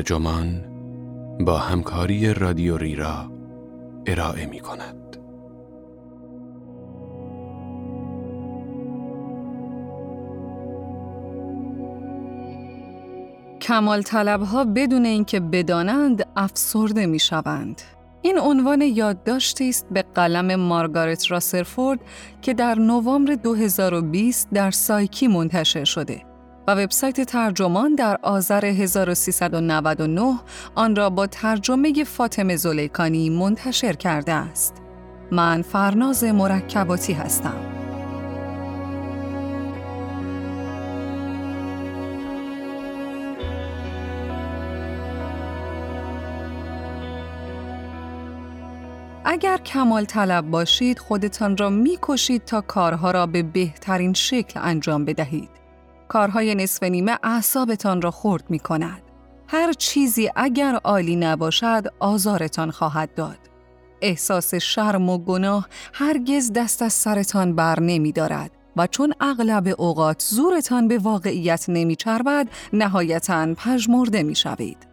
ترجمان با همکاری رادیو ریرا ارائه می کند. کمال طلب ها بدون اینکه بدانند افسرده می شوند. این عنوان یادداشتی است به قلم مارگارت راسرفورد که در نوامبر 2020 در سایکی منتشر شده و وبسایت ترجمان در آذر 1399 آن را با ترجمه فاطمه زلیکانی منتشر کرده است. من فرناز مرکباتی هستم. اگر کمال طلب باشید خودتان را می کشید تا کارها را به بهترین شکل انجام بدهید. کارهای نصف نیمه اعصابتان را خورد می کند. هر چیزی اگر عالی نباشد آزارتان خواهد داد. احساس شرم و گناه هرگز دست از سرتان بر نمی دارد و چون اغلب اوقات زورتان به واقعیت نمی چربد نهایتاً پژمرده می شوید.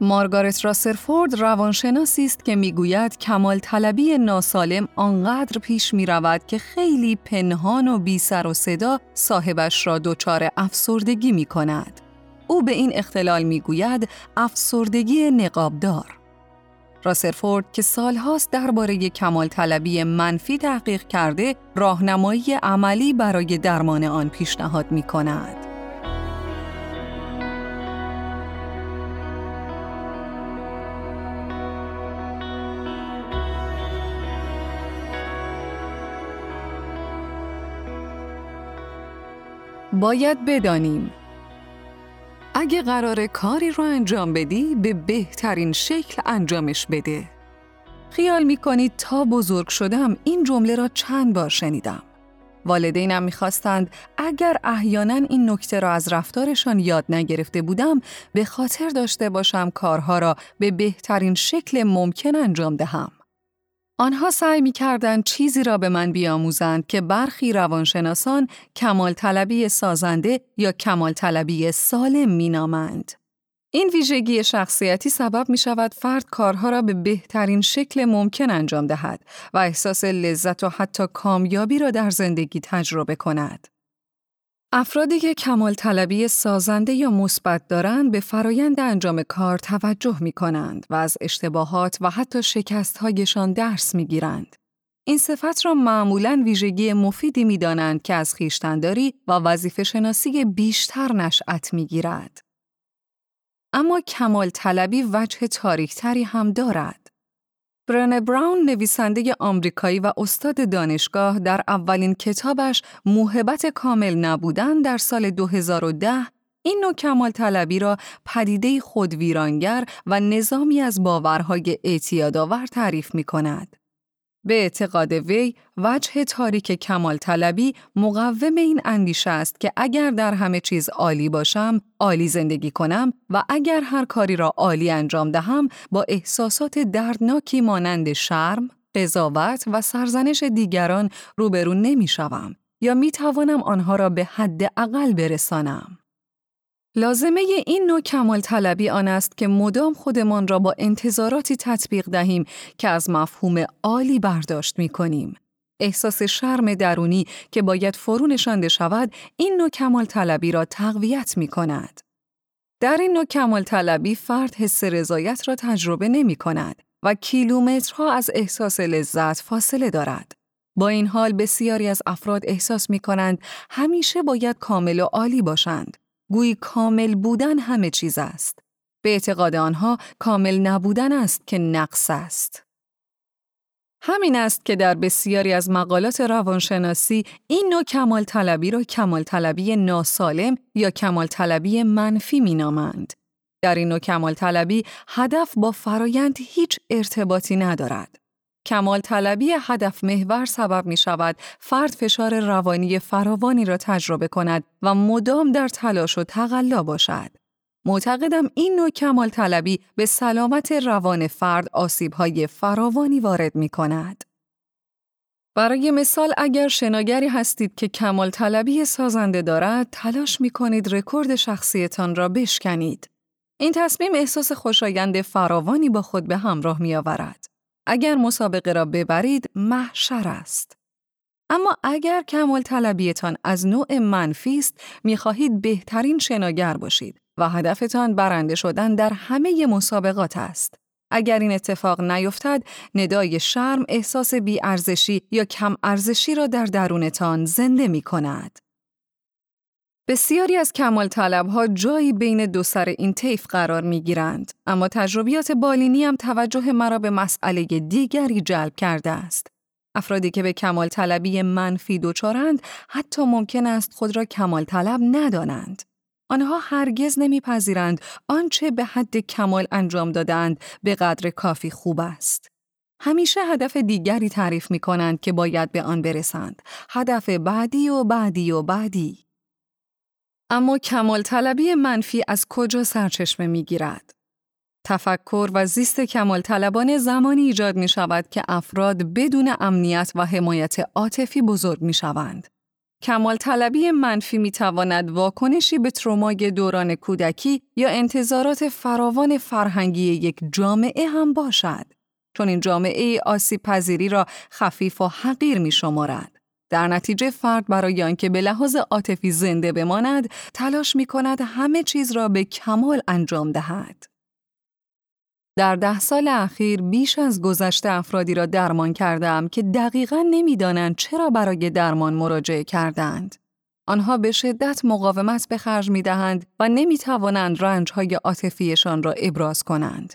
مارگارت راسرفورد روانشناسی است که می‌گوید کمال طلبی ناسالم آنقدر پیش می رود که خیلی پنهان و بی سر و صدا صاحبش را دچار افسردگی می کند. او به این اختلال می گوید افسردگی نقابدار. راسرفورد که سالهاست درباره کمال طلبی منفی تحقیق کرده راهنمایی عملی برای درمان آن پیشنهاد می کند. باید بدانیم. اگه قرار کاری رو انجام بدی به بهترین شکل انجامش بده. خیال می‌کنید تا بزرگ شدم این جمله را چند بار شنیدم. والدینم می‌خواستند اگر احیانا این نکته را از رفتارشان یاد نگرفته بودم به خاطر داشته باشم کارها را به بهترین شکل ممکن انجام دهم. آنها سعی می کردن چیزی را به من بیاموزند که برخی روانشناسان کمال طلبی سازنده یا کمال طلبی سالم می نامند. این ویژگی شخصیتی سبب می شود فرد کارها را به بهترین شکل ممکن انجام دهد و احساس لذت و حتی کامیابی را در زندگی تجربه کند. افرادی که کمال طلبی سازنده یا مثبت دارند به فرایند انجام کار توجه می کنند و از اشتباهات و حتی شکستهایشان درس می گیرند. این صفت را معمولاً ویژگی مفیدی می دانند که از خیشتنداری و وظیفه شناسی بیشتر نشأت می گیرد. اما کمال طلبی وجه تاریکتری هم دارد. برن براون نویسنده آمریکایی و استاد دانشگاه در اولین کتابش موهبت کامل نبودن در سال 2010 این نوع کمال طلبی را پدیده خودویرانگر و نظامی از باورهای اعتیادآور تعریف می کند. به اعتقاد وی وجه تاریک کمال طلبی مقوم این اندیشه است که اگر در همه چیز عالی باشم، عالی زندگی کنم و اگر هر کاری را عالی انجام دهم با احساسات دردناکی مانند شرم، قضاوت و سرزنش دیگران روبرو نمی شوم یا می توانم آنها را به حد اقل برسانم. لازمه این نوع کمال طلبی آن است که مدام خودمان را با انتظاراتی تطبیق دهیم که از مفهوم عالی برداشت می کنیم. احساس شرم درونی که باید فرو نشانده شود این نوع کمال طلبی را تقویت می کند. در این نوع کمال طلبی فرد حس رضایت را تجربه نمی کند و کیلومترها از احساس لذت فاصله دارد. با این حال بسیاری از افراد احساس می کنند همیشه باید کامل و عالی باشند. گویی کامل بودن همه چیز است. به اعتقاد آنها کامل نبودن است که نقص است. همین است که در بسیاری از مقالات روانشناسی این نوع کمال طلبی را کمال طلبی ناسالم یا کمال طلبی منفی می نامند. در این نوع کمال طلبی هدف با فرایند هیچ ارتباطی ندارد. کمال طلبی هدف محور سبب می شود فرد فشار روانی فراوانی را تجربه کند و مدام در تلاش و تقلا باشد. معتقدم این نوع کمال طلبی به سلامت روان فرد های فراوانی وارد می کند. برای مثال اگر شناگری هستید که کمال طلبی سازنده دارد، تلاش می کنید رکورد شخصیتان را بشکنید. این تصمیم احساس خوشایند فراوانی با خود به همراه می آورد. اگر مسابقه را ببرید محشر است. اما اگر کمال طلبیتان از نوع منفی است می خواهید بهترین شناگر باشید و هدفتان برنده شدن در همه مسابقات است. اگر این اتفاق نیفتد، ندای شرم احساس بیارزشی یا کم ارزشی را در درونتان زنده می کند. بسیاری از کمال طلب ها جایی بین دو سر این طیف قرار می گیرند، اما تجربیات بالینی هم توجه مرا به مسئله دیگری جلب کرده است. افرادی که به کمال طلبی منفی دچارند حتی ممکن است خود را کمال طلب ندانند. آنها هرگز نمیپذیرند آنچه به حد کمال انجام دادند به قدر کافی خوب است. همیشه هدف دیگری تعریف می کنند که باید به آن برسند. هدف بعدی و بعدی و بعدی. اما کمال طلبی منفی از کجا سرچشمه می گیرد؟ تفکر و زیست کمال طلبان زمانی ایجاد می شود که افراد بدون امنیت و حمایت عاطفی بزرگ می شوند. کمال طلبی منفی می تواند واکنشی به ترومای دوران کودکی یا انتظارات فراوان فرهنگی یک جامعه هم باشد. چون این جامعه آسیب پذیری را خفیف و حقیر می شمارد. در نتیجه فرد برای آنکه به لحاظ عاطفی زنده بماند، تلاش می کند همه چیز را به کمال انجام دهد. در ده سال اخیر بیش از گذشته افرادی را درمان کردم که دقیقا نمی‌دانند چرا برای درمان مراجعه کردند. آنها به شدت مقاومت به خرج می دهند و نمی توانند رنج های عاطفیشان را ابراز کنند.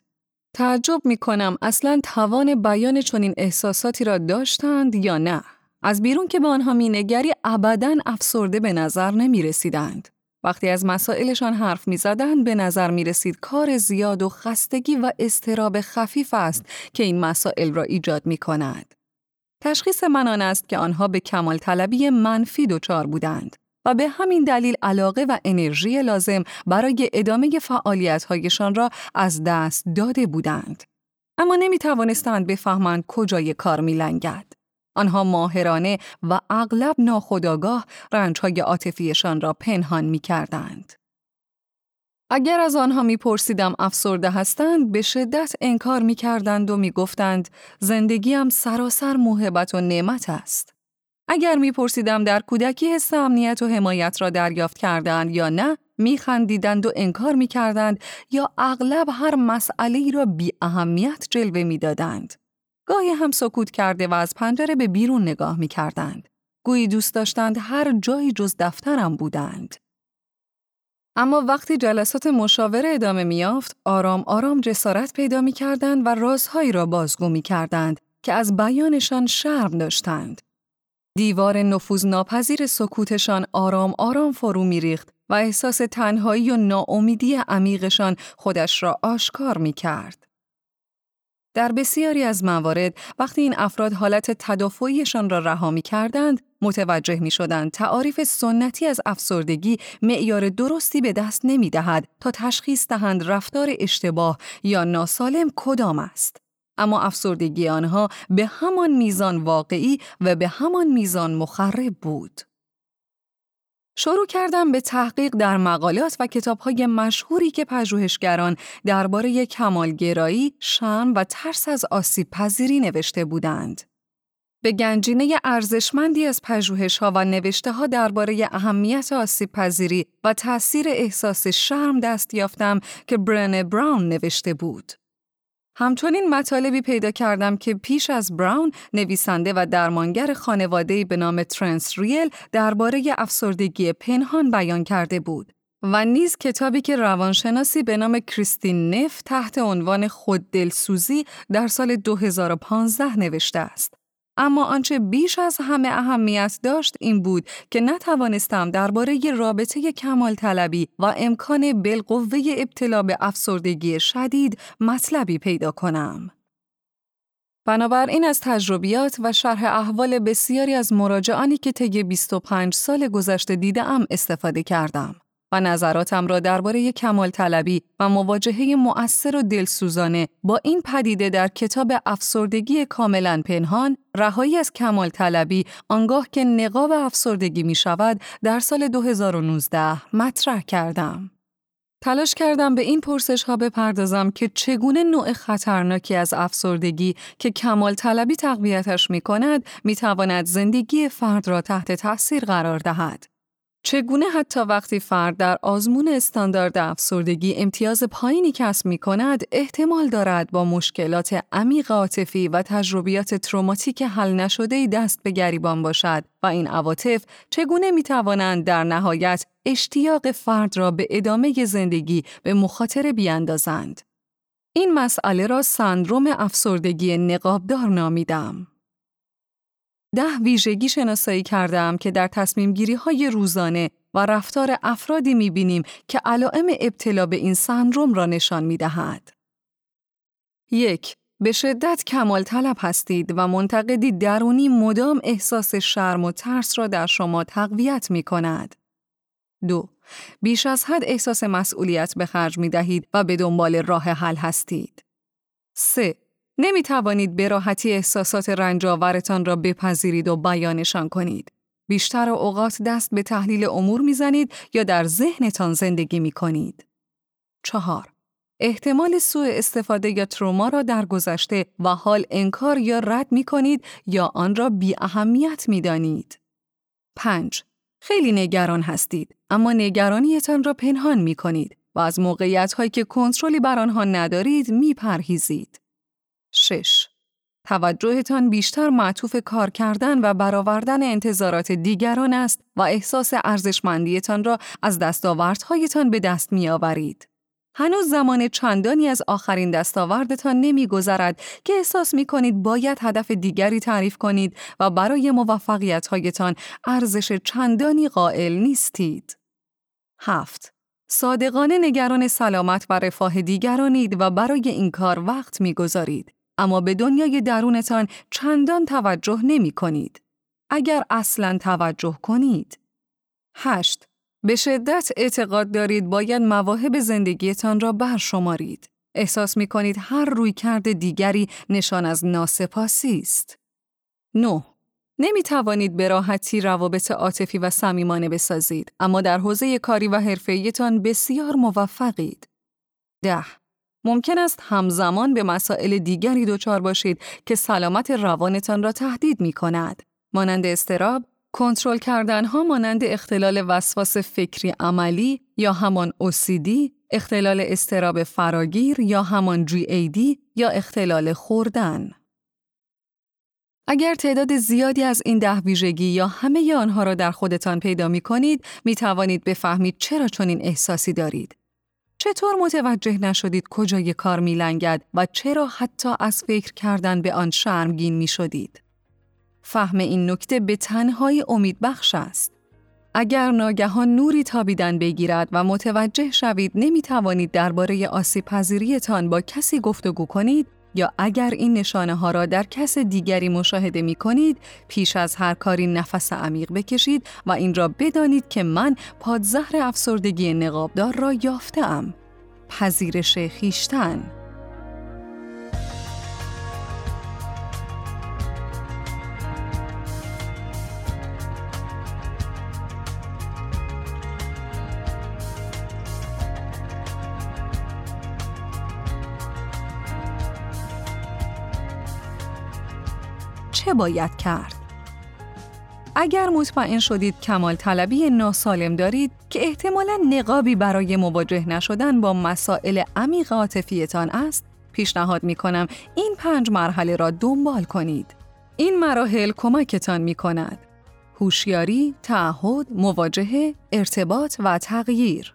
تعجب می کنم اصلا توان بیان چنین احساساتی را داشتند یا نه. از بیرون که به آنها مینگری ابدا افسرده به نظر نمی رسیدند. وقتی از مسائلشان حرف می زدن به نظر می رسید کار زیاد و خستگی و استراب خفیف است که این مسائل را ایجاد می کند. تشخیص من آن است که آنها به کمال طلبی منفی دچار بودند و به همین دلیل علاقه و انرژی لازم برای ادامه فعالیت‌هایشان را از دست داده بودند. اما نمی توانستند بفهمند کجای کار می لنگد. آنها ماهرانه و اغلب ناخداگاه رنجهای عاطفیشان را پنهان می کردند. اگر از آنها میپرسیدم افسرده هستند به شدت انکار می کردند و می گفتند زندگیم سراسر محبت و نعمت است. اگر میپرسیدم در کودکی حس امنیت و حمایت را دریافت کردند یا نه میخندیدند و انکار می‌کردند یا اغلب هر مسئله را بی اهمیت جلوه می‌دادند. گاهی هم سکوت کرده و از پنجره به بیرون نگاه می کردند. گویی دوست داشتند هر جایی جز دفترم بودند. اما وقتی جلسات مشاوره ادامه میافت، آرام آرام جسارت پیدا می کردند و رازهایی را بازگو می کردند که از بیانشان شرم داشتند. دیوار نفوذ ناپذیر سکوتشان آرام آرام فرو ریخت و احساس تنهایی و ناامیدی عمیقشان خودش را آشکار می کرد. در بسیاری از موارد وقتی این افراد حالت تدافعیشان را رها می کردند، متوجه می شدند تعاریف سنتی از افسردگی معیار درستی به دست نمی دهد تا تشخیص دهند رفتار اشتباه یا ناسالم کدام است. اما افسردگی آنها به همان میزان واقعی و به همان میزان مخرب بود. شروع کردم به تحقیق در مقالات و کتابهای مشهوری که پژوهشگران درباره کمالگرایی، شرم و ترس از آسیب پذیری نوشته بودند. به گنجینه ارزشمندی از پژوهش‌ها و نوشته‌ها درباره اهمیت آسیب پذیری و تأثیر احساس شرم دست یافتم که برن براون نوشته بود. همچنین مطالبی پیدا کردم که پیش از براون نویسنده و درمانگر خانواده‌ای به نام ترنس ریل درباره افسردگی پنهان بیان کرده بود و نیز کتابی که روانشناسی به نام کریستین نف تحت عنوان خود دلسوزی در سال 2015 نوشته است. اما آنچه بیش از همه اهمیت داشت این بود که نتوانستم درباره رابطه کمال طلبی و امکان بالقوه ابتلا به افسردگی شدید مطلبی پیدا کنم. بنابراین از تجربیات و شرح احوال بسیاری از مراجعانی که طی 25 سال گذشته دیدم استفاده کردم. و نظراتم را درباره کمال طلبی و مواجهه مؤثر و دلسوزانه با این پدیده در کتاب افسردگی کاملا پنهان رهایی از کمال طلبی آنگاه که نقاب افسردگی می شود در سال 2019 مطرح کردم. تلاش کردم به این پرسش ها بپردازم که چگونه نوع خطرناکی از افسردگی که کمال طلبی تقویتش می کند می تواند زندگی فرد را تحت تاثیر قرار دهد. چگونه حتی وقتی فرد در آزمون استاندارد افسردگی امتیاز پایینی کسب می کند احتمال دارد با مشکلات عمیق عاطفی و تجربیات تروماتیک حل نشده دست به گریبان باشد و این عواطف چگونه می توانند در نهایت اشتیاق فرد را به ادامه زندگی به مخاطره بیاندازند. این مسئله را سندروم افسردگی نقابدار نامیدم. ده ویژگی شناسایی کردم که در تصمیم گیری های روزانه و رفتار افرادی می بینیم که علائم ابتلا به این سندروم را نشان می دهد. یک به شدت کمال طلب هستید و منتقدی درونی مدام احساس شرم و ترس را در شما تقویت می کند. دو بیش از حد احساس مسئولیت به خرج می دهید و به دنبال راه حل هستید. 3. نمی توانید به راحتی احساسات رنجاورتان را بپذیرید و بیانشان کنید. بیشتر اوقات دست به تحلیل امور می‌زنید یا در ذهنتان زندگی می کنید. چهار احتمال سوء استفاده یا تروما را در گذشته و حال انکار یا رد می کنید یا آن را بی اهمیت می دانید. 5. خیلی نگران هستید اما نگرانیتان را پنهان می کنید و از موقعیت هایی که کنترلی بر آنها ندارید می پرهیزید. 6. توجهتان بیشتر معطوف کار کردن و برآوردن انتظارات دیگران است و احساس ارزشمندیتان را از دستاوردهایتان به دست می آورید. هنوز زمان چندانی از آخرین دستاوردتان نمیگذرد که احساس می کنید باید هدف دیگری تعریف کنید و برای موفقیتهایتان ارزش چندانی قائل نیستید. هفت صادقانه نگران سلامت و رفاه دیگرانید و برای این کار وقت می‌گذارید. اما به دنیای درونتان چندان توجه نمی کنید. اگر اصلا توجه کنید. 8. به شدت اعتقاد دارید باید مواهب زندگیتان را برشمارید. احساس می کنید هر روی کرده دیگری نشان از ناسپاسی است. 9. نمی توانید به راحتی روابط عاطفی و صمیمانه بسازید اما در حوزه کاری و حرفه‌ایتان بسیار موفقید. 10. ممکن است همزمان به مسائل دیگری دچار باشید که سلامت روانتان را تهدید می کند. مانند استراب، کنترل کردن ها مانند اختلال وسواس فکری عملی یا همان OCD، اختلال استراب فراگیر یا همان GAD یا اختلال خوردن. اگر تعداد زیادی از این ده ویژگی یا همه آنها را در خودتان پیدا می کنید، می توانید بفهمید چرا چنین احساسی دارید. چطور متوجه نشدید کجای کار میلنگد و چرا حتی از فکر کردن به آن شرمگین می شدید؟ فهم این نکته به تنهای امید بخش است. اگر ناگهان نوری تابیدن بگیرد و متوجه شوید نمی توانید درباره آسیب پذیریتان با کسی گفتگو کنید یا اگر این نشانه ها را در کس دیگری مشاهده می کنید پیش از هر کاری نفس عمیق بکشید و این را بدانید که من پادزهر افسردگی نقابدار را یافتم. پذیرش خیشتن چه باید کرد؟ اگر مطمئن شدید کمال طلبی ناسالم دارید که احتمالا نقابی برای مواجه نشدن با مسائل عمیق عاطفیتان است، پیشنهاد می کنم این پنج مرحله را دنبال کنید. این مراحل کمکتان می کند. هوشیاری، تعهد، مواجهه، ارتباط و تغییر.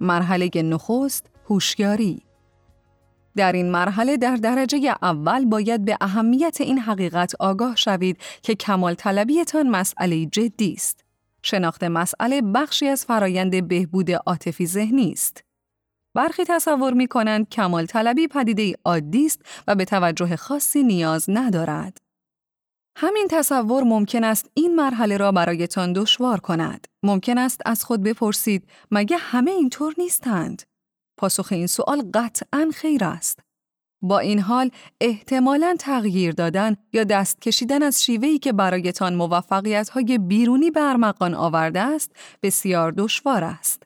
مرحله نخست، هوشیاری در این مرحله در درجه اول باید به اهمیت این حقیقت آگاه شوید که کمال طلبیتان مسئله جدی است. شناخت مسئله بخشی از فرایند بهبود عاطفی ذهنی است. برخی تصور می کنند کمال طلبی پدیده عادی است و به توجه خاصی نیاز ندارد. همین تصور ممکن است این مرحله را برایتان دشوار کند. ممکن است از خود بپرسید مگه همه اینطور نیستند؟ پاسخ این سوال قطعا خیر است. با این حال احتمالاً تغییر دادن یا دست کشیدن از شیوهی که برایتان موفقیت های بیرونی برمقان آورده است بسیار دشوار است.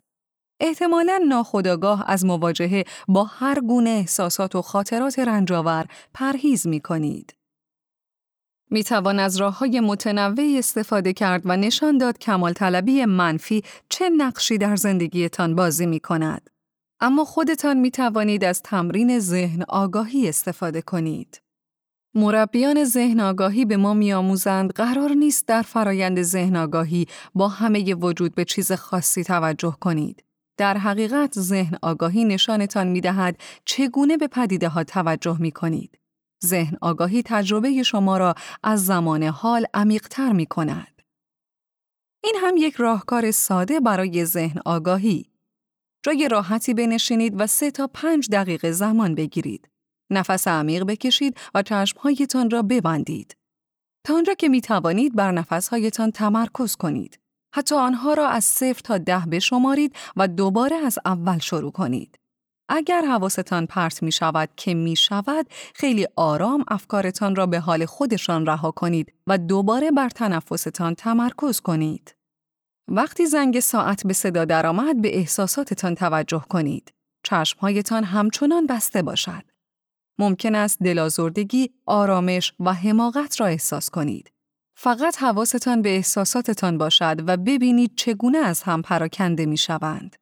احتمالا ناخداگاه از مواجهه با هر گونه احساسات و خاطرات رنجاور پرهیز می کنید. می توان از راه های متنوعی استفاده کرد و نشان داد کمال طلبی منفی چه نقشی در زندگیتان بازی می کند. اما خودتان می توانید از تمرین ذهن آگاهی استفاده کنید. مربیان ذهن آگاهی به ما میآموزند قرار نیست در فرایند ذهن آگاهی با همه وجود به چیز خاصی توجه کنید. در حقیقت ذهن آگاهی نشانتان می دهد چگونه به پدیده ها توجه می کنید. ذهن آگاهی تجربه شما را از زمان حال عمیقتر می کند. این هم یک راهکار ساده برای ذهن آگاهی. جای راحتی بنشینید و سه تا پنج دقیقه زمان بگیرید. نفس عمیق بکشید و چشمهایتان را ببندید. تا آنجا که می توانید بر نفسهایتان تمرکز کنید. حتی آنها را از صفر تا ده بشمارید و دوباره از اول شروع کنید. اگر حواستان پرت می شود که می شود خیلی آرام افکارتان را به حال خودشان رها کنید و دوباره بر تنفستان تمرکز کنید. وقتی زنگ ساعت به صدا درآمد به احساساتتان توجه کنید. چشمهایتان همچنان بسته باشد. ممکن است دلازردگی، آرامش و حماقت را احساس کنید. فقط حواستان به احساساتتان باشد و ببینید چگونه از هم پراکنده می شوند.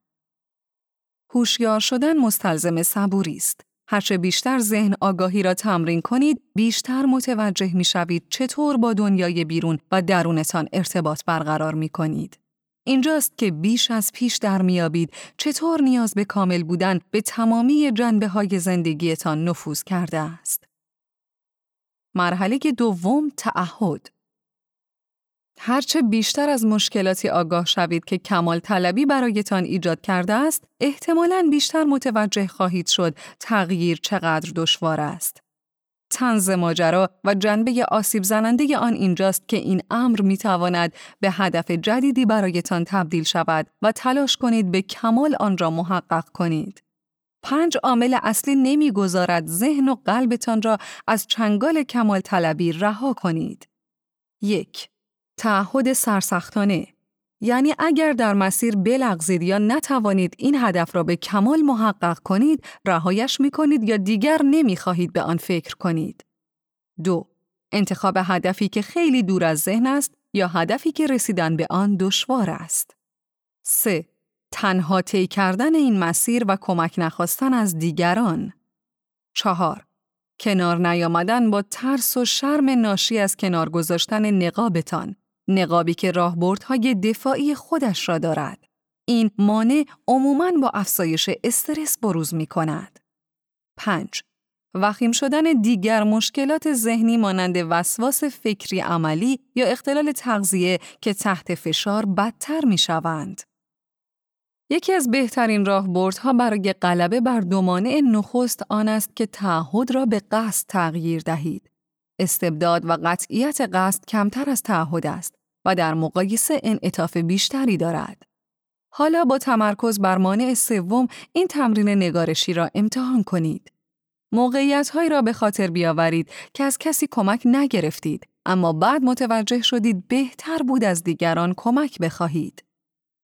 هوشیار شدن مستلزم صبوری است. هرچه بیشتر ذهن آگاهی را تمرین کنید، بیشتر متوجه می شوید چطور با دنیای بیرون و درونتان ارتباط برقرار می کنید. اینجاست که بیش از پیش در میابید چطور نیاز به کامل بودن به تمامی جنبه های زندگیتان نفوذ کرده است. مرحله دوم تعهد هرچه بیشتر از مشکلاتی آگاه شوید که کمال طلبی برایتان ایجاد کرده است، احتمالاً بیشتر متوجه خواهید شد تغییر چقدر دشوار است. تنز ماجرا و جنبه آسیب زننده آن اینجاست که این امر می تواند به هدف جدیدی برایتان تبدیل شود و تلاش کنید به کمال آن را محقق کنید. پنج عامل اصلی نمی‌گذارد ذهن و قلبتان را از چنگال کمال طلبی رها کنید. یک تعهد سرسختانه یعنی اگر در مسیر بلغزید یا نتوانید این هدف را به کمال محقق کنید، رهایش می کنید یا دیگر نمی خواهید به آن فکر کنید. دو انتخاب هدفی که خیلی دور از ذهن است یا هدفی که رسیدن به آن دشوار است. 3. تنها طی کردن این مسیر و کمک نخواستن از دیگران. 4. کنار نیامدن با ترس و شرم ناشی از کنار گذاشتن نقابتان نقابی که راهبردهای دفاعی خودش را دارد. این مانع عموماً با افزایش استرس بروز می کند. 5. وخیم شدن دیگر مشکلات ذهنی مانند وسواس فکری عملی یا اختلال تغذیه که تحت فشار بدتر می شوند. یکی از بهترین راهبردها برای غلبه بر دو مانع نخست آن است که تعهد را به قصد تغییر دهید. استبداد و قطعیت قصد کمتر از تعهد است و در مقایسه انعطاف بیشتری دارد. حالا با تمرکز بر مانع سوم این تمرین نگارشی را امتحان کنید. موقعیت هایی را به خاطر بیاورید که از کسی کمک نگرفتید اما بعد متوجه شدید بهتر بود از دیگران کمک بخواهید.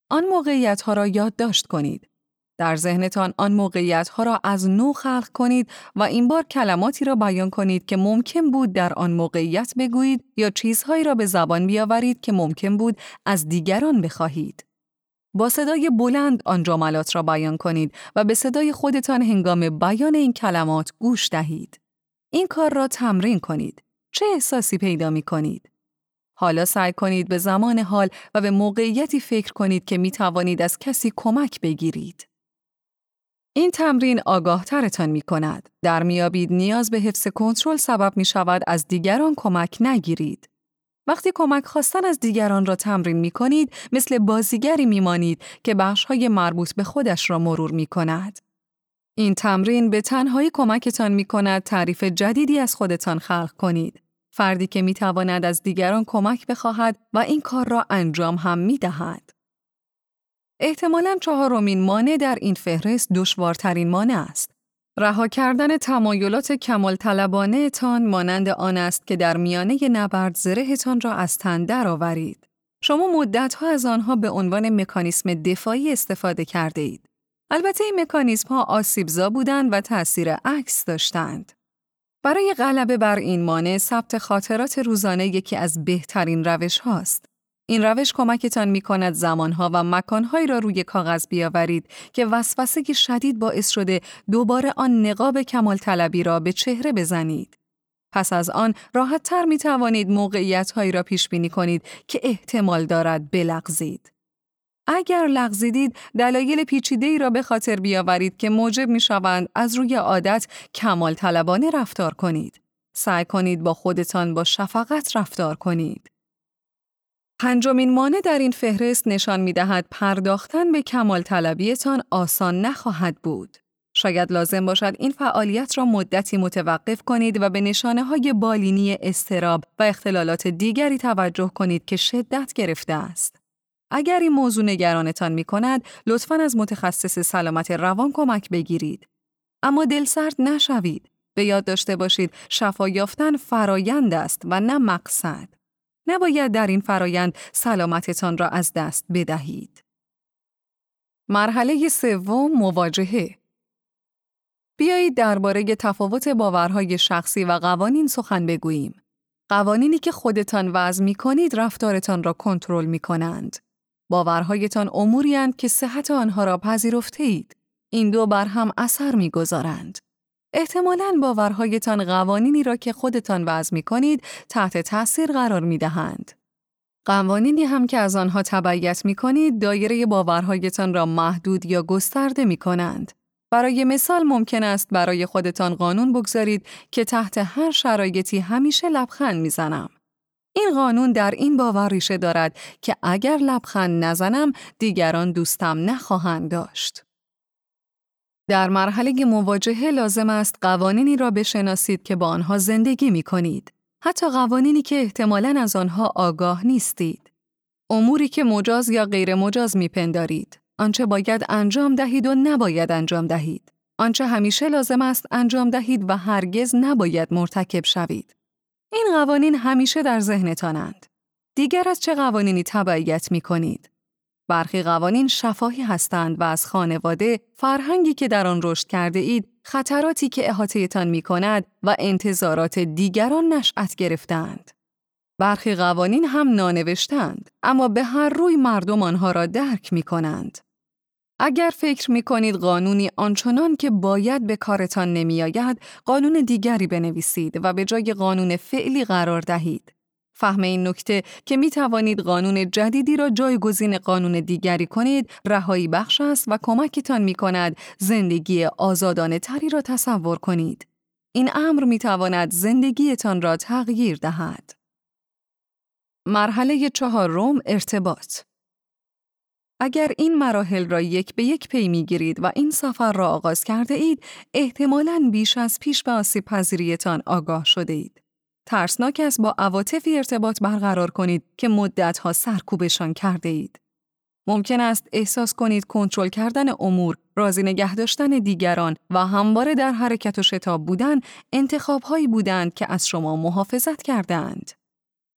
آن موقعیت ها را یادداشت کنید. در ذهنتان آن موقعیت ها را از نو خلق کنید و این بار کلماتی را بیان کنید که ممکن بود در آن موقعیت بگویید یا چیزهایی را به زبان بیاورید که ممکن بود از دیگران بخواهید. با صدای بلند آن جملات را بیان کنید و به صدای خودتان هنگام بیان این کلمات گوش دهید. این کار را تمرین کنید. چه احساسی پیدا می کنید؟ حالا سعی کنید به زمان حال و به موقعیتی فکر کنید که می توانید از کسی کمک بگیرید. این تمرین آگاه ترتان می کند. در میابید نیاز به حفظ کنترل سبب می شود از دیگران کمک نگیرید. وقتی کمک خواستن از دیگران را تمرین می کنید، مثل بازیگری می مانید که های مربوط به خودش را مرور می کند. این تمرین به تنهایی کمکتان می کند تعریف جدیدی از خودتان خلق کنید. فردی که می تواند از دیگران کمک بخواهد و این کار را انجام هم می دهد. احتمالا چهارمین مانع در این فهرست دشوارترین مانع است. رها کردن تمایلات کمال طلبانه تان مانند آن است که در میانه نبرد زرهتان را از تن درآورید. شما مدتها از آنها به عنوان مکانیسم دفاعی استفاده کرده اید. البته این مکانیزم ها آسیبزا بودند و تأثیر عکس داشتند. برای غلبه بر این مانع ثبت خاطرات روزانه یکی از بهترین روش هاست. این روش کمکتان می کند زمانها و مکانهایی را روی کاغذ بیاورید که وسوسه شدید باعث شده دوباره آن نقاب کمال طلبی را به چهره بزنید. پس از آن راحت تر می توانید موقعیت هایی را پیش بینی کنید که احتمال دارد بلغزید. اگر لغزیدید دلایل پیچیده ای را به خاطر بیاورید که موجب می شوند از روی عادت کمال طلبانه رفتار کنید. سعی کنید با خودتان با شفقت رفتار کنید. پنجمین مانع در این فهرست نشان می دهد پرداختن به کمال طلبیتان آسان نخواهد بود. شاید لازم باشد این فعالیت را مدتی متوقف کنید و به نشانه های بالینی استراب و اختلالات دیگری توجه کنید که شدت گرفته است. اگر این موضوع نگرانتان می کند، لطفاً از متخصص سلامت روان کمک بگیرید. اما دل سرد نشوید. به یاد داشته باشید شفا یافتن فرایند است و نه مقصد. نباید در این فرایند سلامتتان را از دست بدهید. مرحله سوم مواجهه بیایید درباره تفاوت باورهای شخصی و قوانین سخن بگوییم. قوانینی که خودتان وضع می کنید رفتارتان را کنترل می کنند. باورهایتان اموری که صحت آنها را پذیرفته اید. این دو بر هم اثر می گذارند. احتمالاً باورهایتان قوانینی را که خودتان وضع می کنید تحت تأثیر قرار می دهند. قوانینی هم که از آنها تبعیت می کنید دایره باورهایتان را محدود یا گسترده می کنند. برای مثال ممکن است برای خودتان قانون بگذارید که تحت هر شرایطی همیشه لبخند می‌زنم. این قانون در این باور ریشه دارد که اگر لبخند نزنم دیگران دوستم نخواهند داشت. در مرحله مواجهه لازم است قوانینی را بشناسید که با آنها زندگی می کنید. حتی قوانینی که احتمالاً از آنها آگاه نیستید. اموری که مجاز یا غیر مجاز می پندارید. آنچه باید انجام دهید و نباید انجام دهید. آنچه همیشه لازم است انجام دهید و هرگز نباید مرتکب شوید. این قوانین همیشه در ذهنتانند. دیگر از چه قوانینی تبعیت می کنید؟ برخی قوانین شفاهی هستند و از خانواده، فرهنگی که در آن رشد کرده اید، خطراتی که احاطهتان می کند و انتظارات دیگران نشأت گرفتند. برخی قوانین هم نانوشتند، اما به هر روی مردم آنها را درک می کنند. اگر فکر می کنید قانونی آنچنان که باید به کارتان نمی آید، قانون دیگری بنویسید و به جای قانون فعلی قرار دهید. فهم این نکته که می توانید قانون جدیدی را جایگزین قانون دیگری کنید رهایی بخش است و کمکتان می کند زندگی آزادانه تری را تصور کنید. این امر می تواند زندگیتان را تغییر دهد. مرحله چهارم ارتباط اگر این مراحل را یک به یک پی می‌گیرید و این سفر را آغاز کرده اید، احتمالاً بیش از پیش به آسیب پذیریتان آگاه شده اید. ترسناک است با عواطفی ارتباط برقرار کنید که مدتها سرکوبشان کرده اید. ممکن است احساس کنید کنترل کردن امور، راضی نگه داشتن دیگران و همواره در حرکت و شتاب بودن انتخابهایی بودند که از شما محافظت کردند.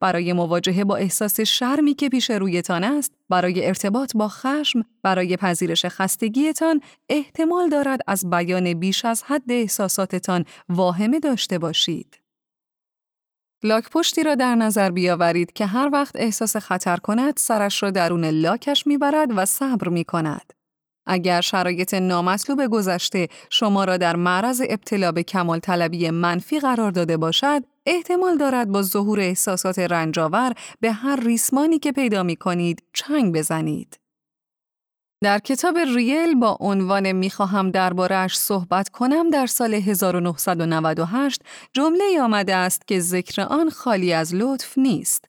برای مواجهه با احساس شرمی که پیش رویتان است، برای ارتباط با خشم، برای پذیرش خستگیتان، احتمال دارد از بیان بیش از حد احساساتتان واهمه داشته باشید. لاک پشتی را در نظر بیاورید که هر وقت احساس خطر کند سرش را درون لاکش می‌برد و صبر می کند. اگر شرایط نامطلوب گذشته شما را در معرض ابتلا به کمال طلبی منفی قرار داده باشد، احتمال دارد با ظهور احساسات رنجاور به هر ریسمانی که پیدا می کنید چنگ بزنید. در کتاب ریل با عنوان می‌خواهم دربارهش صحبت کنم در سال 1998 جمله آمده است که ذکر آن خالی از لطف نیست.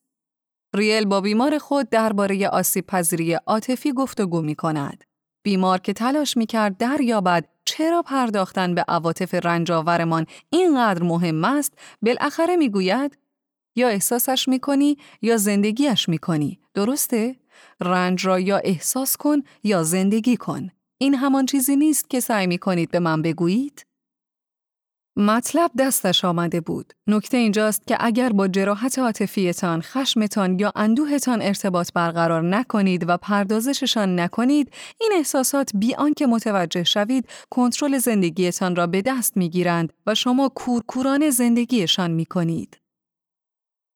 ریل با بیمار خود درباره آسیب پذیری عاطفی گفتگو می کند. بیمار که تلاش می کرد دریابد چرا پرداختن به عواطف رنجاورمان اینقدر مهم است بالاخره می‌گوید یا احساسش می‌کنی یا زندگیش می‌کنی درسته رنج را یا احساس کن یا زندگی کن این همان چیزی نیست که سعی می کنید به من بگویید مطلب دستش آمده بود. نکته اینجاست که اگر با جراحت عاطفیتان، خشمتان یا اندوهتان ارتباط برقرار نکنید و پردازششان نکنید، این احساسات بی آنکه متوجه شوید، کنترل زندگیتان را به دست می‌گیرند و شما کورکوران زندگیشان می کنید.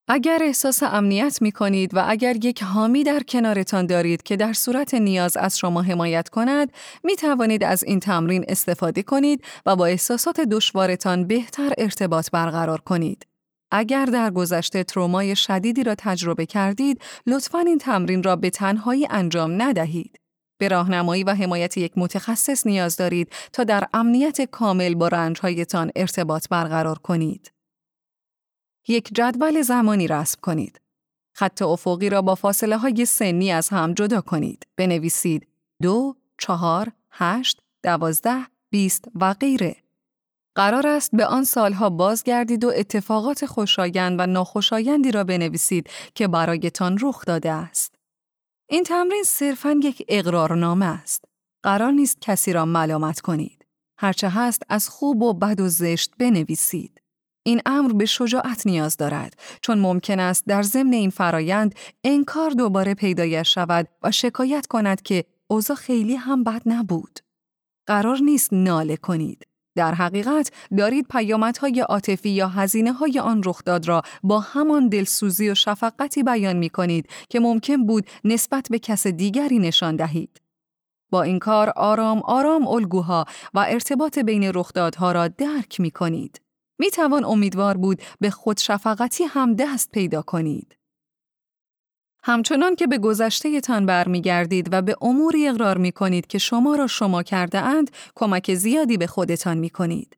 اگر احساس امنیت می کنید و اگر یک حامی در کنارتان دارید که در صورت نیاز از شما حمایت کند، می توانید از این تمرین استفاده کنید و با احساسات دشوارتان بهتر ارتباط برقرار کنید. اگر در گذشته ترومای شدیدی را تجربه کردید، لطفاً این تمرین را به تنهایی انجام ندهید. به راهنمایی و حمایت یک متخصص نیاز دارید تا در امنیت کامل با رنجهایتان ارتباط برقرار کنید. یک جدول زمانی رسم کنید. خط افقی را با فاصله های سنی از هم جدا کنید. بنویسید دو، چهار، هشت، دوازده، بیست و غیره. قرار است به آن سالها بازگردید و اتفاقات خوشایند و ناخوشایندی را بنویسید که برایتان رخ داده است. این تمرین صرفاً یک اقرارنامه است. قرار نیست کسی را ملامت کنید. هرچه هست از خوب و بد و زشت بنویسید. این امر به شجاعت نیاز دارد چون ممکن است در ضمن این فرایند انکار دوباره پیدایش شود و شکایت کند که اوضاع خیلی هم بد نبود. قرار نیست ناله کنید. در حقیقت دارید پیامدهای عاطفی یا هزینه های آن رخداد را با همان دلسوزی و شفقتی بیان می کنید که ممکن بود نسبت به کس دیگری نشان دهید. با این کار آرام آرام الگوها و ارتباط بین رخدادها را درک می کنید. می توان امیدوار بود به خودشفقتی هم دست پیدا کنید. همچنان که به گذشته تان برمیگردید و به اموری اقرار می کنید که شما را شما کرده اند، کمک زیادی به خودتان می کنید.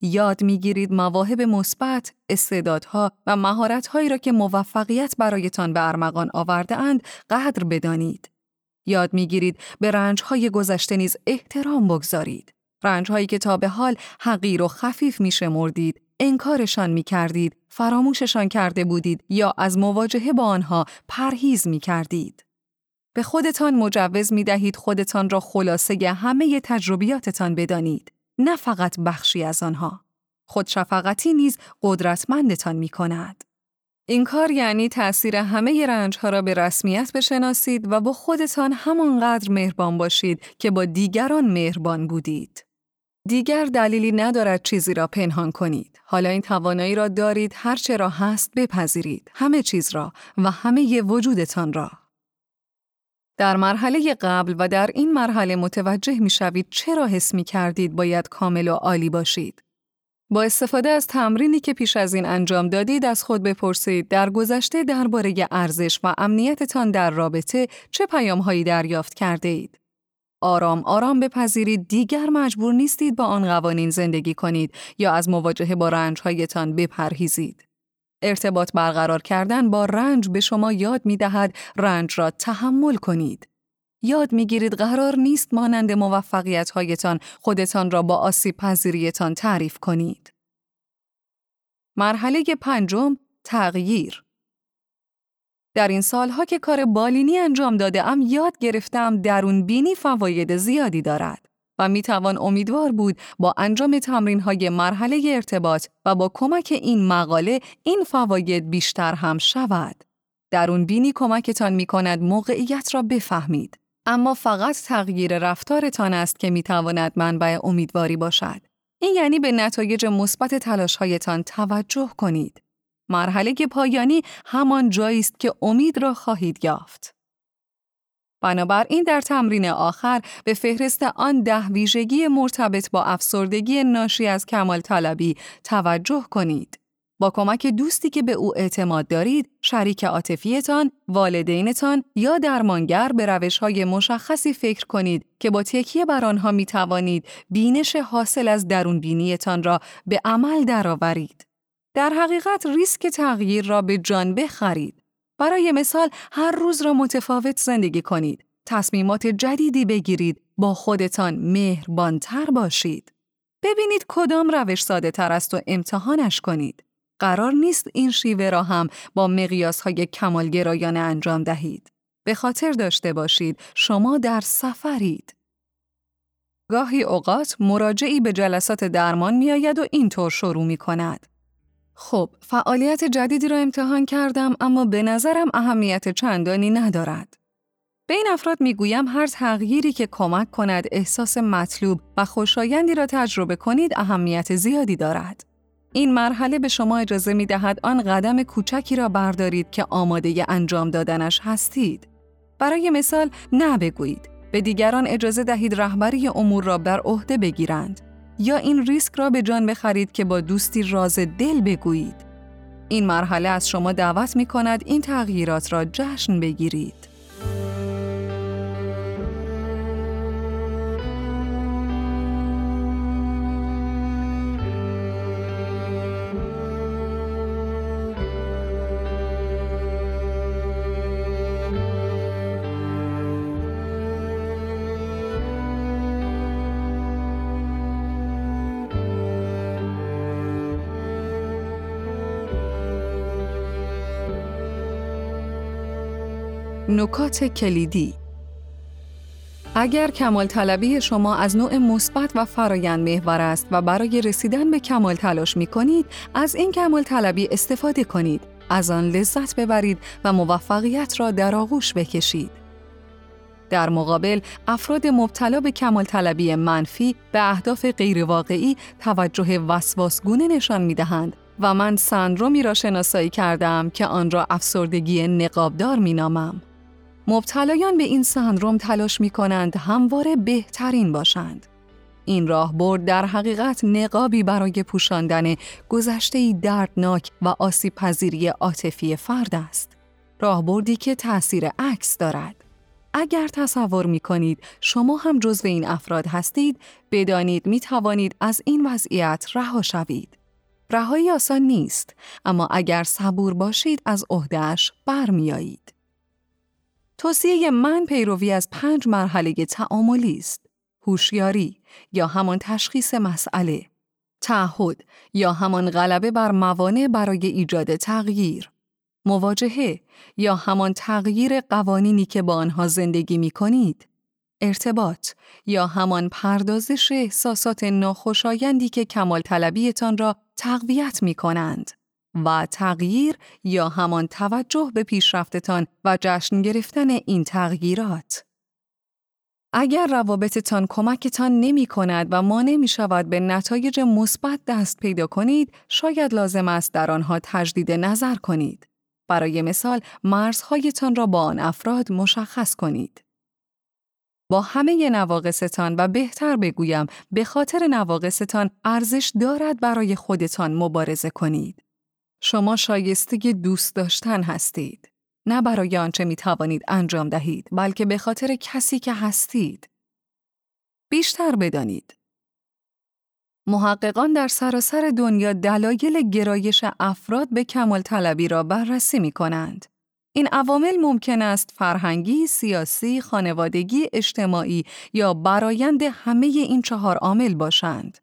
یاد می گیرید مواهب مثبت، استعدادها و مهارتهایی را که موفقیت برایتان به ارمغان آورده اند قدر بدانید. یاد می گیرید به رنجهای گذشته نیز احترام بگذارید. رنجهایی که تا به حال حقیر و خفیف می شمردید، انکارشان می کردید، فراموششان کرده بودید یا از مواجهه با آنها پرهیز می کردید. به خودتان مجوز می دهید خودتان را خلاصه همه تجربیاتتان بدانید، نه فقط بخشی از آنها. خودشفقتی نیز قدرتمندتان می کند. این کار یعنی تأثیر همه رنجها را به رسمیت بشناسید و با خودتان همانقدر مهربان باشید که با دیگران مهربان بودید. دیگر دلیلی ندارد چیزی را پنهان کنید. حالا این توانایی را دارید هرچه را هست بپذیرید. همه چیز را و همه وجودتان را. در مرحله قبل و در این مرحله متوجه می شوید چرا حس می کردید باید کامل و عالی باشید. با استفاده از تمرینی که پیش از این انجام دادید از خود بپرسید در گذشته درباره ارزش و امنیتتان در رابطه چه پیامهایی دریافت کرده اید. آرام آرام بپذیرید دیگر مجبور نیستید با آن قوانین زندگی کنید یا از مواجهه با رنجهایتان بپرهیزید. ارتباط برقرار کردن با رنج به شما یاد می دهد رنج را تحمل کنید. یاد می گیرید قرار نیست مانند موفقیت هایتان خودتان را با آسیب پذیریتان تعریف کنید. مرحله پنجم تغییر در این سالها که کار بالینی انجام داده ام یاد گرفتم درون بینی فواید زیادی دارد و می توان امیدوار بود با انجام تمرین های مرحله ارتباط و با کمک این مقاله این فواید بیشتر هم شود. درون بینی کمکتان می کند موقعیت را بفهمید. اما فقط تغییر رفتارتان است که می تواند منبع امیدواری باشد. این یعنی به نتایج مثبت تلاشهایتان توجه کنید. مرحله پایانی همان جایی است که امید را خواهید یافت. بنابراین در تمرین آخر به فهرست آن ده ویژگی مرتبط با افسردگی ناشی از کمال طلبی توجه کنید. با کمک دوستی که به او اعتماد دارید، شریک عاطفیتان، والدینتان یا درمانگر به روشهای مشخصی فکر کنید که با تکیه بر آنها می توانید بینش حاصل از درون بینیتان را به عمل درآورید. در حقیقت ریسک تغییر را به جان بخرید. برای مثال هر روز را متفاوت زندگی کنید. تصمیمات جدیدی بگیرید. با خودتان مهربانتر باشید. ببینید کدام روش ساده تر است و امتحانش کنید. قرار نیست این شیوه را هم با مقیاس های کمالگرایانه انجام دهید. به خاطر داشته باشید شما در سفرید. گاهی اوقات مراجعی به جلسات درمان می آید و اینطور شروع می کند. خب، فعالیت جدیدی را امتحان کردم اما به نظرم اهمیت چندانی ندارد. به این افراد می گویم هر تغییری که کمک کند احساس مطلوب و خوشایندی را تجربه کنید اهمیت زیادی دارد. این مرحله به شما اجازه می دهد آن قدم کوچکی را بردارید که آماده انجام دادنش هستید. برای مثال نه بگویید. به دیگران اجازه دهید رهبری امور را بر عهده بگیرند. یا این ریسک را به جان بخرید که با دوستی راز دل بگویید. این مرحله از شما دعوت می کند این تغییرات را جشن بگیرید. نکات کلیدی اگر کمال طلبی شما از نوع مثبت و فرایند محور است و برای رسیدن به کمال تلاش می کنید، از این کمال طلبی استفاده کنید، از آن لذت ببرید و موفقیت را در آغوش بکشید. در مقابل، افراد مبتلا به کمال طلبی منفی به اهداف غیرواقعی توجه وسواسگونه نشان می دهند و من سندرومی را شناسایی کردم که آن را افسردگی نقابدار می نامم. مبتلایان به این سندروم تلاش می کنند همواره بهترین باشند. این راه برد در حقیقت نقابی برای پوشاندن گذشته دردناک و آسیب پذیری عاطفی فرد است. راهبردی که تأثیر عکس دارد. اگر تصور می کنید شما هم جزو این افراد هستید، بدانید می توانید از این وضعیت رها شوید. رهایی آسان نیست، اما اگر صبور باشید از عهدهش برمیایید. توصیه من پیروی از پنج مرحله تعاملی است. هوشیاری یا همان تشخیص مسئله، تعهد یا همان غلبه بر موانع برای ایجاد تغییر، مواجهه یا همان تغییر قوانینی که با آنها زندگی می کنید، ارتباط یا همان پردازش احساسات ناخوشایندی که کمال طلبیتان را تقویت می کنند. و تغییر یا همان توجه به پیشرفتتان و جشن گرفتن این تغییرات. اگر روابطتان کمکتان نمی کند و مانع می شود به نتایج مثبت دست پیدا کنید، شاید لازم است در آنها تجدید نظر کنید. برای مثال، مرزهایتان را با آن افراد مشخص کنید. با همه نواقصتان و بهتر بگویم به خاطر نواقصتان ارزش دارد برای خودتان مبارزه کنید. شما شایسته دوست داشتن هستید. نه برای آنچه می توانید انجام دهید، بلکه به خاطر کسی که هستید. بیشتر بدانید. محققان در سراسر دنیا دلایل گرایش افراد به کمال طلبی را بررسی می کنند. این عوامل ممکن است فرهنگی، سیاسی، خانوادگی، اجتماعی یا برایند همه این چهار عامل باشند.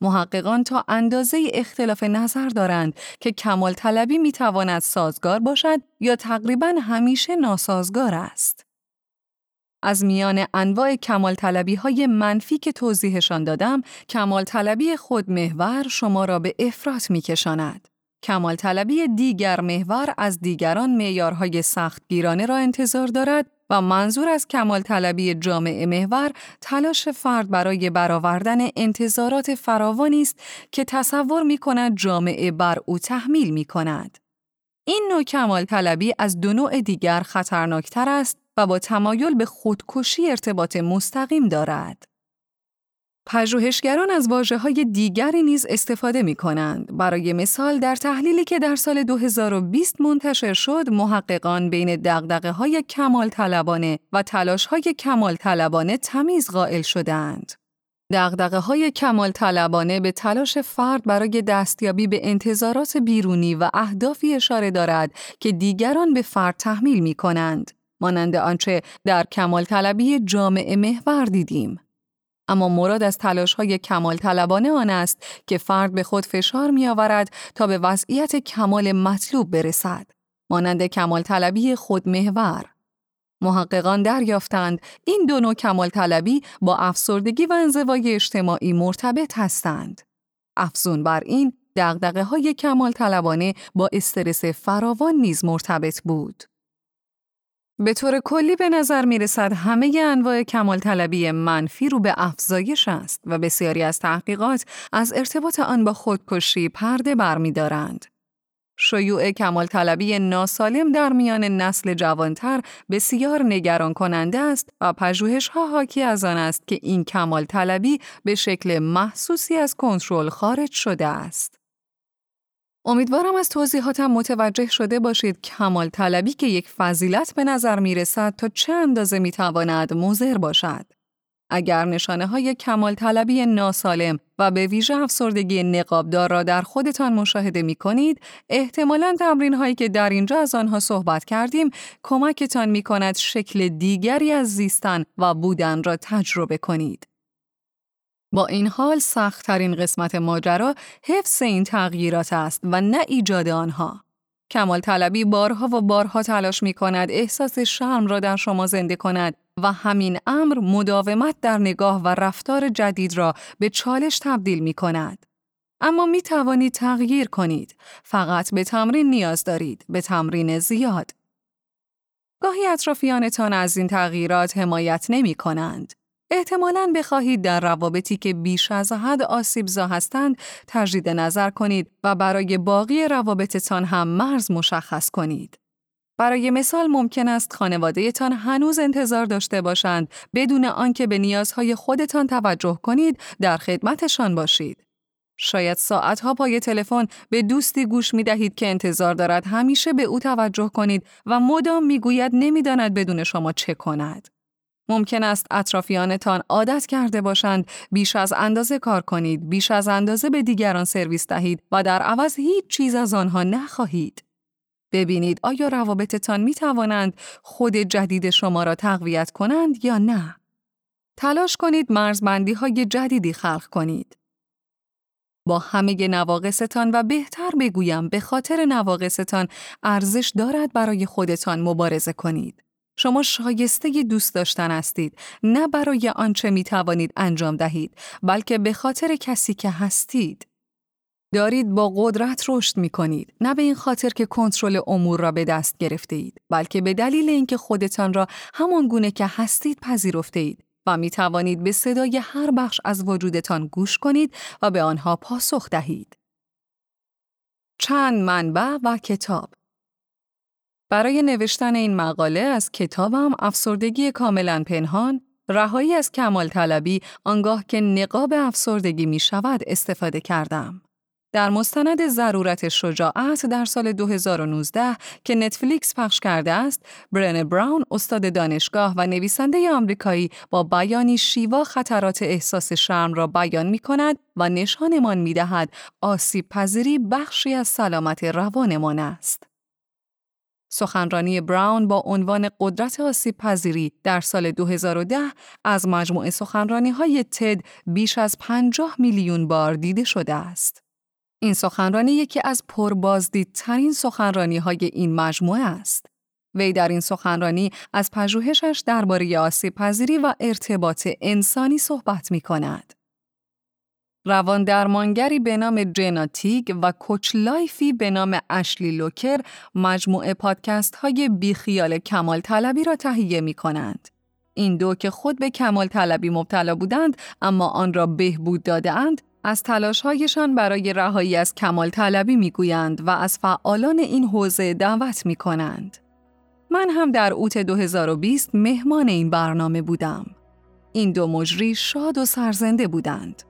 محققان تا اندازه اختلاف نظر دارند که کمال طلبی می تواند سازگار باشد یا تقریبا همیشه ناسازگار است. از میان انواع کمال طلبی های منفی که توضیحشان دادم، کمال طلبی خود محور شما را به افراط می کشاند. کمال طلبی دیگر محور از دیگران معیارهای سختگیرانه را انتظار دارد و منظور از کمال طلبی جامعه محور تلاش فرد برای برآوردن انتظارات فراوانی است که تصور می کند جامعه بر او تحمیل می کند. این نوع کمال طلبی از دو نوع دیگر خطرناکتر است و با تمایل به خودکشی ارتباط مستقیم دارد. پژوهشگران از واجه های دیگری نیز استفاده می کنند. برای مثال در تحلیلی که در سال 2020 منتشر شد، محققان بین دقدقه های کمال طلبانه و تلاش های کمال طلبانه تمیز قائل شدند. دقدقه های کمال طلبانه به تلاش فرد برای دستیابی به انتظارات بیرونی و اهدافی اشاره دارد که دیگران به فرد تحمیل می کنند. مانند آنچه در کمال طلبی جامعه محور دیدیم. اما مراد از تلاش های کمال طلبانه آن است که فرد به خود فشار می آورد تا به وضعیت کمال مطلوب برسد. مانند کمال طلبی خود محور. محققان دریافتند این دو نوع کمال طلبی با افسردگی و انزوای اجتماعی مرتبط هستند. افزون بر این، دقدقه های کمال طلبانه با استرس فراوان نیز مرتبط بود. به طور کلی به نظر می رسد همه انواع کمال طلبی منفی رو به افزایش است و بسیاری از تحقیقات از ارتباط آن با خودکشی پرده برمیدارند. شیوع کمال طلبی ناسالم در میان نسل جوانتر بسیار نگران کننده است و پژوهش ها حاکی از آن است که این کمال طلبی به شکل محسوسی از کنترل خارج شده است. امیدوارم از توضیحاتم متوجه شده باشید کمال طلبی که یک فضیلت به نظر می رسد تا چه اندازه می تواند مضر باشد. اگر نشانه های کمال طلبی ناسالم و به ویژه افسردگی نقابدار را در خودتان مشاهده می کنید، احتمالاً تمرین هایی که در اینجا از آنها صحبت کردیم کمکتان می کند شکل دیگری از زیستن و بودن را تجربه کنید. با این حال سختترین قسمت ماجرا حفظ این تغییرات است و نه ایجاد آنها. کمال طلبی بارها و بارها تلاش می کند احساس شرم را در شما زنده کند و همین امر مداومت در نگاه و رفتار جدید را به چالش تبدیل می کند. اما می توانید تغییر کنید. فقط به تمرین نیاز دارید. به تمرین زیاد. گاهی اطرافیانتان از این تغییرات حمایت نمی کنند. احتمالاً بخواهید در روابطی که بیش از حد آسیبزا هستند تجدید نظر کنید و برای باقی روابطتان هم مرز مشخص کنید. برای مثال ممکن است خانوادهتان هنوز انتظار داشته باشند بدون آنکه به نیازهای خودتان توجه کنید در خدمتشان باشید. شاید ساعتها پای تلفن به دوستی گوش می دهید که انتظار دارد همیشه به او توجه کنید و مدام می گوید نمی‌داند بدون شما چه کند. ممکن است اطرافیانتان عادت کرده باشند بیش از اندازه کار کنید، بیش از اندازه به دیگران سرویس دهید و در عوض هیچ چیز از آنها نخواهید. ببینید آیا روابطتان می توانند خود جدید شما را تقویت کنند یا نه؟ تلاش کنید مرزبندی های جدیدی خلق کنید. با همه نواقصتان و بهتر بگویم به خاطر نواقصتان ارزش دارد برای خودتان مبارزه کنید. شما شایسته دوست داشتن هستید نه برای آنچه می توانید انجام دهید بلکه به خاطر کسی که هستید. دارید با قدرت رشد می کنید نه به این خاطر که کنترل امور را به دست گرفته اید بلکه به دلیل اینکه خودتان را همان گونه که هستید پذیرفته اید و می توانید به صدای هر بخش از وجودتان گوش کنید و به آنها پاسخ دهید. چند منبع و کتاب برای نوشتن این مقاله از کتابم افسردگی کاملا پنهان، رهایی از کمال طلبی آنگاه که نقاب افسردگی می شود استفاده کردم. در مستند ضرورت شجاعت در سال 2019 که نتفلیکس پخش کرده است، برن براون استاد دانشگاه و نویسنده آمریکایی با بیانی شیوا خطرات احساس شرم را بیان می کند و نشانمان می دهد آسیب پذیری بخشی از سلامت روانمان است. سخنرانی براون با عنوان قدرت آسیب پذیری در سال 2010 از مجموعه سخنرانی های تد بیش از 50 میلیون بار دیده شده است. این سخنرانی یکی از پربازدیدترین سخنرانی های این مجموعه است. وی در این سخنرانی از پژوهشش درباره آسیب پذیری و ارتباط انسانی صحبت می کند. روان درمانگری به نام جناتیک و کوچ لایفی به نام اشلی لوکر مجموعه پادکست های بیخیال کمال طلبی را تهیه می کنند. این دو که خود به کمال طلبی مبتلا بودند اما آن را بهبود دادهاند از تلاشهایشان برای رهایی از کمال طلبی می گویند و از فعالان این حوزه دعوت می کنند. من هم در اوت 2020 مهمان این برنامه بودم. این دو مجری شاد و سرزنده بودند.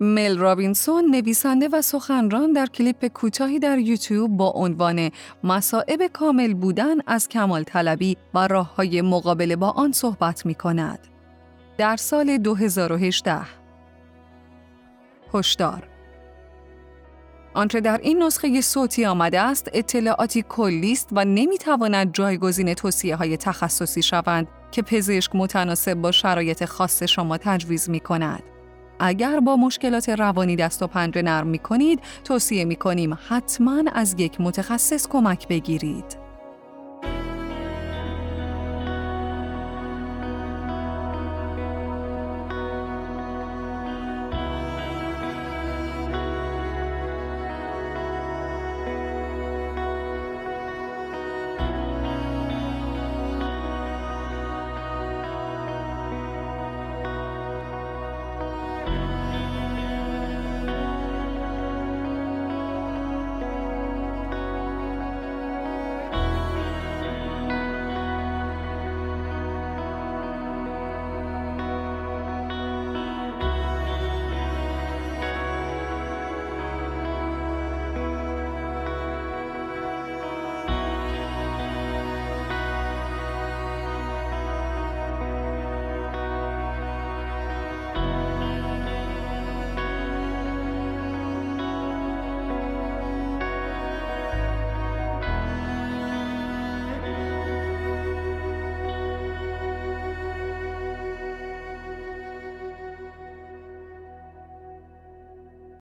مل رابینسون نویسنده و سخنران در کلیپ کوتاهی در یوتیوب با عنوان مسائب کامل بودن از کمال طلبی و راه های مقابله با آن صحبت می کند. در سال 2018 هشدار آنچه در این نسخه صوتی آمده است اطلاعاتی کلی است و نمی‌تواند جایگزین توصیه های تخصصی شوند که پزشک متناسب با شرایط خاص شما تجویز می کند. اگر با مشکلات روانی دست و پنجه نرم می کنید، توصیه می کنیم حتما از یک متخصص کمک بگیرید.